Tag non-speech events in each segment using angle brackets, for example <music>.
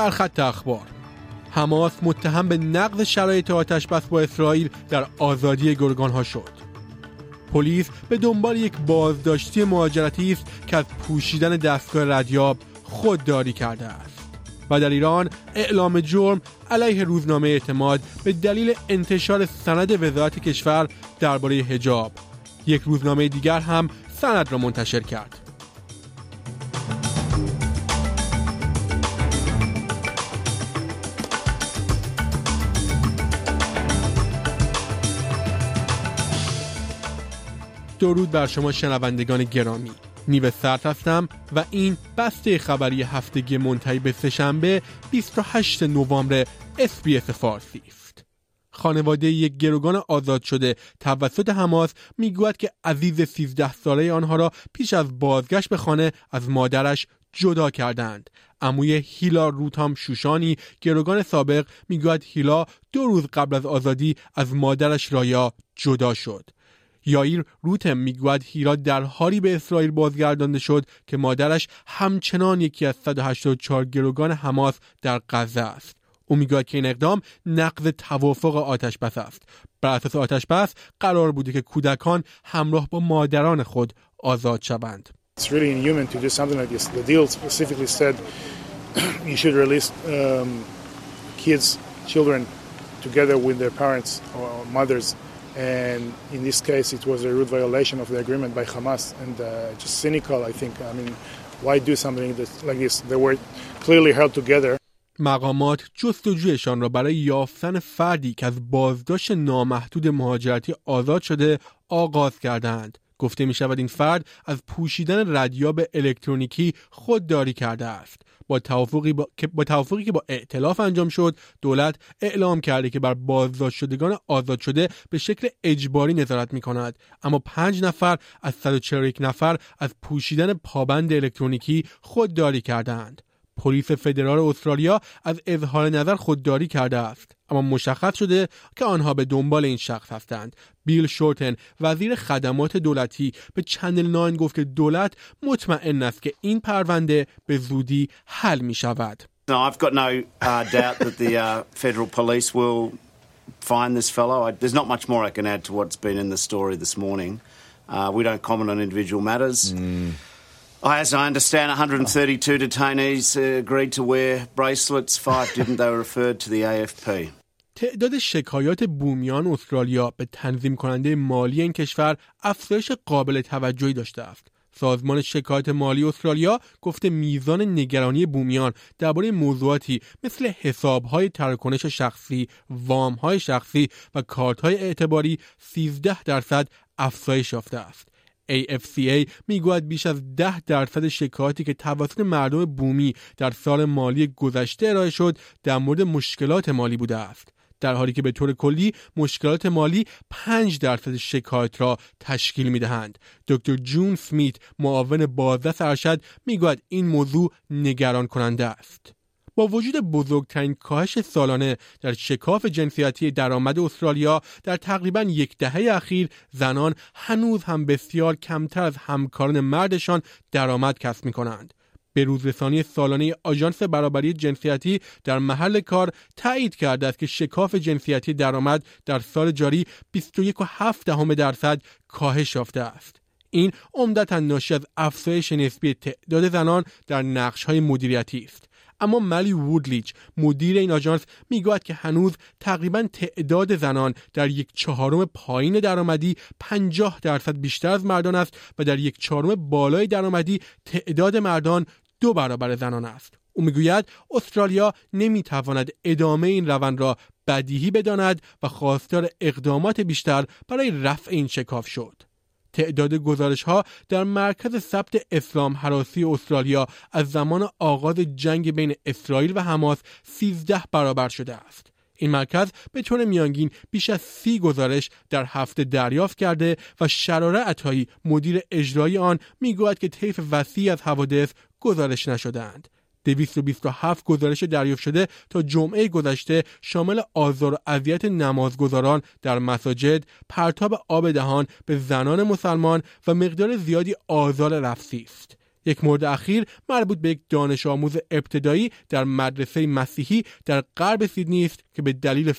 سرخط اخبار. حماس متهم به نقض شرایط آتش بس با اسرائیل در آزادی گرگان ها شد. پلیس به دنبال یک بازداشتی مهاجرتی است که از پوشیدن دستگاه ردیاب خودداری کرده است. و در ایران اعلام جرم علیه روزنامه اعتماد به دلیل انتشار سند وزارت کشور درباره حجاب. یک روزنامه دیگر هم سند را منتشر کرد. درود بر شما شنوندگان گرامی. نیو سرد هستم و این بسته خبری هفتگی منتهی به سهشنبه 28 نوامبر SBS فارسی است. خانواده یک گروگان آزاد شده توسط حماس می‌گوید که عزیز 13 ساله آنها را پیش از بازگشت به خانه از مادرش جدا کردند. عموی هیلا روتم شوشانی گروگان سابق می‌گوید هیلا دو روز قبل از آزادی از مادرش رایا جدا شد. یایر روتم می‌گوید هیرا در حالی به اسرائیل بازگردانده شد که مادرش همچنان یکی از 184 گروگان حماس در غزه است. او می‌گوید که این اقدام نقض توافق آتش بس است. بر اساس آتش بس قرار بوده که کودکان همراه با مادران خود آزاد شوند. <clears throat> And in this case, it was a root violation of the agreement by Hamas and uh, just cynical, I think. I mean, why do something like this? They were clearly held together. مقامات جستجویشان را برای یافتن فردی که از بازداشت نامحدود مهاجرتی آزاد شده آغاز کردند. گفته می شود این فرد از پوشیدن ردیاب الکترونیکی خودداری کرده است. با توافقی, با... با توافقی که با ائتلاف انجام شد دولت اعلام کرده که بر بازداشت شدگان آزاد شده به شکل اجباری نظارت می کند اما پنج نفر از 141 نفر از پوشیدن پابند الکترونیکی خودداری کردند پلیس فدرال استرالیا از اظهار نظر خودداری کرده است اما مشخص شده که آنها به دنبال این شخص هستند بیل شورتن وزیر خدمات دولتی به چنل ناین گفت که دولت مطمئن است که این پرونده به زودی حل می شود find this fellow. I, there's not much more I can add to what's been in the story this morning. Uh, we don't comment on individual matters. Mm. As I understand, 132 detainees agreed to wear bracelets. Five didn't. They were referred to the AFP. تعداد شکایات بومیان استرالیا به تنظیم کننده مالی این کشور افزایش قابل توجهی داشته است. سازمان شکایت مالی استرالیا گفته میزان نگرانی بومیان درباره موضوعاتی مثل حسابهای تراکنش شخصی، وامهای شخصی و کارتهای اعتباری 13 درصد افزایش یافته است. AFCA می‌گوید بیش از 10 درصد شکایاتی که توسط مردم بومی در سال مالی گذشته ارائه شد در مورد مشکلات مالی بوده است. در حالی که به طور کلی مشکلات مالی 5 درصد شکایت را تشکیل می دهند. دکتر جون سمیت معاون بازرس ارشد می‌گوید این موضوع نگران کننده است. با وجود بزرگترین کاهش سالانه در شکاف جنسیتی درآمد استرالیا در تقریبا یک دهه اخیر زنان هنوز هم بسیار کمتر از همکاران مردشان درآمد کسب می کنند. به روزرسانی سالانه آژانس برابری جنسیتی در محل کار تایید کرده است که شکاف جنسیتی درآمد در سال جاری 21.7 درصد کاهش یافته است. این عمدتا ناشی از افزایش نسبی تعداد زنان در نقش های مدیریتی است. اما ملی وودلیچ مدیر این آژانس می‌گوید که هنوز تقریبا تعداد زنان در یک چهارم پایین درآمدی 50 درصد بیشتر از مردان است و در یک چهارم بالای درآمدی تعداد مردان دو برابر زنان است. او می‌گوید استرالیا نمی‌تواند ادامه این روند را بدیهی بداند و خواستار اقدامات بیشتر برای رفع این شکاف شد. تعداد گزارش ها در مرکز ثبت اسلام حراسی استرالیا از زمان آغاز جنگ بین اسرائیل و حماس 13 برابر شده است. این مرکز به طور میانگین بیش از سی گزارش در هفته دریافت کرده و شراره عطایی مدیر اجرایی آن می‌گوید که طیف وسیعی از حوادث گزارش نشدهاند. 227 گزارش دریافت شده تا جمعه گذشته شامل آزار و اذیت نمازگزاران در مساجد، پرتاب آب دهان به زنان مسلمان و مقدار زیادی آزار رفسی است. یک مورد اخیر مربوط به یک دانش آموز ابتدایی در مدرسه مسیحی در غرب سیدنی است که به دلیل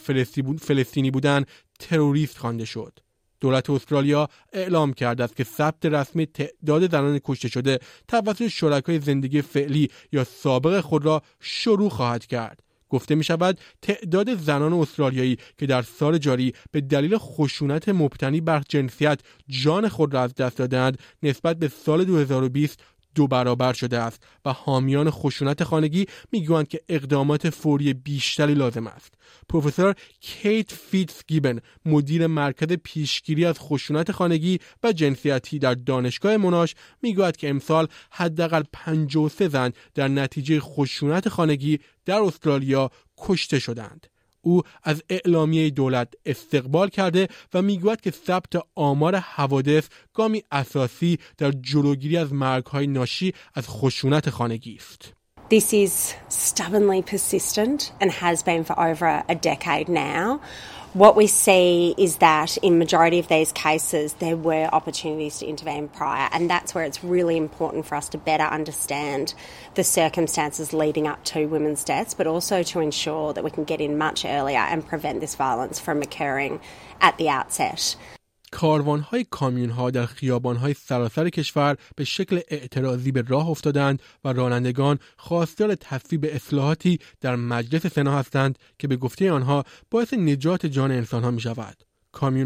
فلسطینی بودن تروریست خوانده شد. دولت استرالیا اعلام کرده است که ثبت رسمی تعداد زنان کشته شده توسط شرکای زندگی فعلی یا سابق خود را شروع خواهد کرد. گفته می شود تعداد زنان استرالیایی که در سال جاری به دلیل خشونت مبتنی بر جنسیت جان خود را از دست دادند نسبت به سال 2020 دو برابر شده است و حامیان خشونت خانگی می‌گویند که اقدامات فوری بیشتری لازم است. پروفسور کیت فیتس گیبن مدیر مرکز پیشگیری از خشونت خانگی و جنسیتی در دانشگاه مناش می‌گوید که امسال حداقل 53 زن در نتیجه خشونت خانگی در استرالیا کشته شدند. او از اعلامیه دولت استقبال کرده و می‌گوید که ثبت آمار حوادث گامی اساسی در جلوگیری از مرگهای ناشی از خشونت خانگی است. This is stubbornly persistent and has been for over a decade now. What we see is that in majority of these cases there were opportunities to intervene prior and that's where it's really important for us to better understand the circumstances leading up to women's deaths but also to ensure that we can get in much earlier and prevent this violence from occurring at the outset. کاروانهای ها در های سراسر کشور به شکل اعتراضی به راه افتادند و رانندگان خواستار تصویب اصلاحاتی در مجلس سنا هستند که به گفته آنها باعث نجات جان انسانها می شود.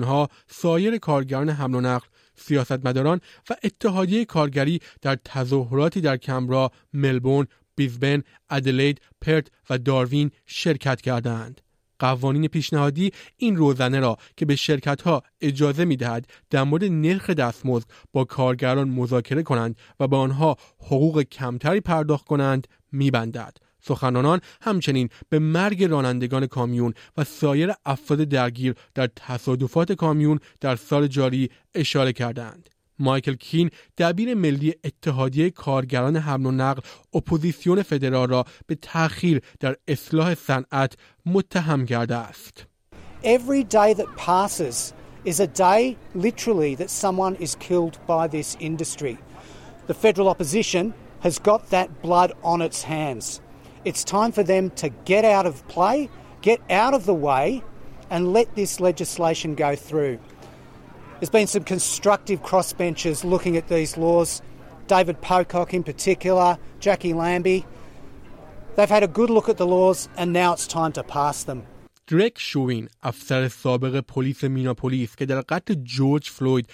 ها سایر کارگران حمل و نقل سیاستمداران و اتحادیه کارگری در تظاهراتی در کمبرا، ملبورن، بیزبن، ادلید، پرت و داروین شرکت کردند. قوانین پیشنهادی این روزنه را که به شرکت ها اجازه می دهد در مورد نرخ دستمزد با کارگران مذاکره کنند و به آنها حقوق کمتری پرداخت کنند می بندد. سخنانان همچنین به مرگ رانندگان کامیون و سایر افراد درگیر در تصادفات کامیون در سال جاری اشاره کردند. مایکل کین دبیر ملی اتحادیه کارگران حمل و نقل اپوزیسیون فدرال را به تأخیر در اصلاح صنعت متهم کرده است. Every day that passes is a day literally that someone is killed by this industry. The federal opposition has got that blood on its hands. It's time for them to get out of play, get out of the way and let this legislation go through. There's been some constructive crossbenchers looking at these laws. David Pocock, in particular, Jackie Lambie. They've had a good look at the laws and now it's time to pass them. درک شوین افسر سابق پلیس میناپولیس که در قتل جورج فلوید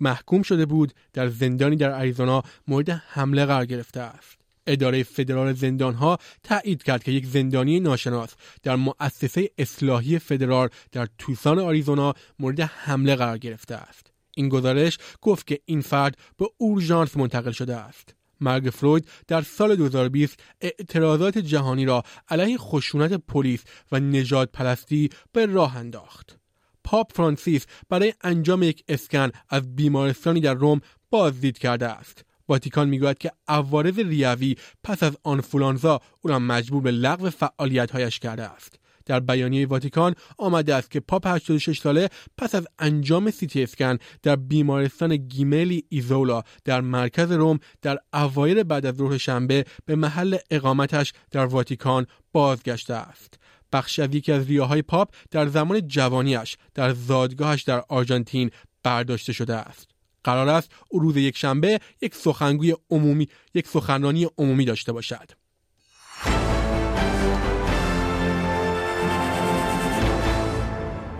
محکوم شده بود در زندانی در اریزونا مورد حمله قرار گرفته است اداره فدرال زندانها تایید کرد که یک زندانی ناشناس در مؤسسه اصلاحی فدرال در توسان آریزونا مورد حمله قرار گرفته است. این گزارش گفت که این فرد به اورژانس منتقل شده است. مرگ فلوید در سال 2020 اعتراضات جهانی را علیه خشونت پلیس و نجات پرستی به راه انداخت. پاپ فرانسیس برای انجام یک اسکن از بیمارستانی در روم بازدید کرده است. واتیکان می‌گوید که عوارض ریوی پس از آنفولانزا او را مجبور به لغو فعالیتهایش کرده است. در بیانیه واتیکان آمده است که پاپ 86 ساله پس از انجام سیتی اسکن در بیمارستان جملی ایزولا در مرکز روم در اوایل بعد از ظهر شنبه به محل اقامتش در واتیکان بازگشته است. بخش از یکی از ریه‌های پاپ در زمان جوانیش در زادگاهش در آرژانتین برداشته شده است. قرار است او روز یک شنبه یک سخنگوی عمومی یک سخنرانی عمومی داشته باشد.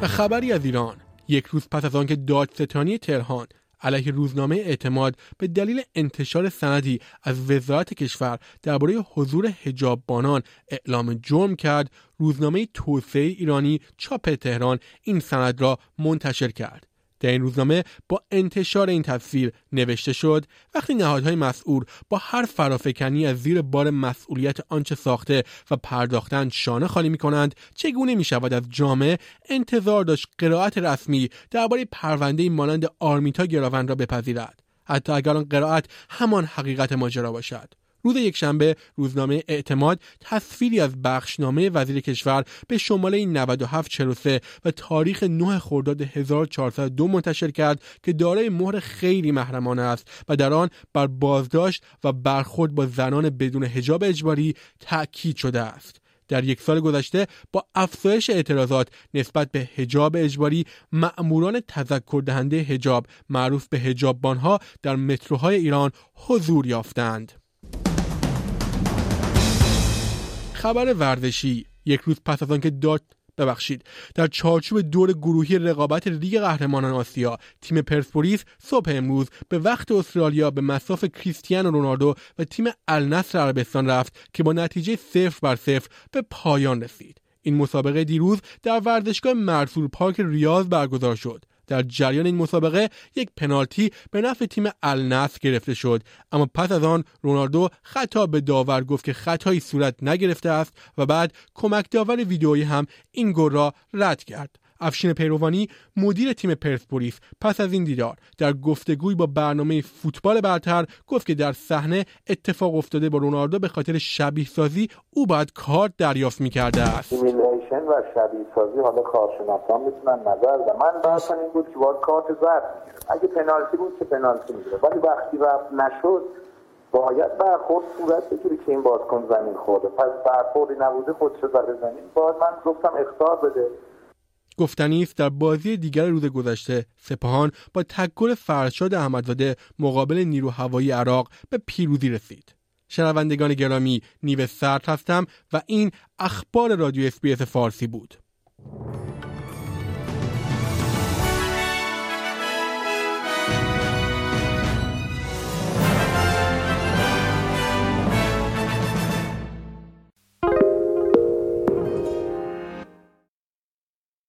و خبری از ایران. یک روز پس از آنکه دادستانی تهران علیه روزنامه اعتماد به دلیل انتشار سندی از وزارت کشور درباره حضور بانان اعلام جرم کرد روزنامه توسعه ایرانی چاپ تهران این سند را منتشر کرد. در این روزنامه با انتشار این تصویر نوشته شد وقتی نهادهای مسئول با هر فرافکنی از زیر بار مسئولیت آنچه ساخته و پرداختن شانه خالی می کنند چگونه می شود از جامعه انتظار داشت قرائت رسمی درباره پرونده مانند آرمیتا گراوند را بپذیرد؟ حتی اگر آن قرائت همان حقیقت ماجرا باشد. روز یکشنبه روزنامه اعتماد تصویری از بخشنامه وزیر کشور به شماره 9743 و تاریخ 9 خرداد 1402 منتشر کرد که دارای مهر خیلی محرمانه است و در آن بر بازداشت و برخورد با زنان بدون حجاب اجباری تأکید شده است. در یک سال گذشته با افزایش اعتراضات نسبت به حجاب اجباری مأموران تذکر دهنده حجاب معروف به حجاببانها در متروهای ایران حضور یافتند. خبر ورزشی یک روز پس از آنکه داد ببخشید. در چارچوب دور گروهی رقابت لیگ قهرمانان آسیا تیم پرسپولیس صبح امروز به وقت استرالیا به مساف کریستیانو رونالدو و تیم النصر عربستان رفت که با نتیجه صفر بر صفر به پایان رسید. این مسابقه دیروز در ورزشگاه مرسول پارک ریاض برگزار شد. در جریان این مسابقه یک پنالتی به نفع تیم النصر گرفته شد. اما پس از آن رونالدو خطا به داور گفت که خطایی صورت نگرفته است و بعد کمک داور ویدئویی هم این گل را رد کرد. افشین پیروانی مدیر تیم پرسپولیس پس از این دیدار در گفتگوی با برنامه فوتبال برتر گفت که در صحنه اتفاق افتاده با رونالدو به خاطر شبیه سازی او باید کارت دریافت می‌کرده است. و شبیه سازی حالا کارشناسان می‌تونن نظر بدن. من بحثم این بود که باید کارت زرد اگه پنالتی بود که پنالتی می‌گیره. ولی وقتی رفت نشد باید برخورد صورت بگیره که این بازکن زمین خورده. پس برخوردی نبوده خودشو زده زمین. باید من گفتم اختار بده. گفتنی است در بازی دیگر روز گذشته سپاهان با تکل فرشاد احمدزاده مقابل نیرو هوایی عراق به پیروزی رسید. شنوندگان گرامی نیو سرد هستم و این اخبار رادیو اسپیس فارسی بود.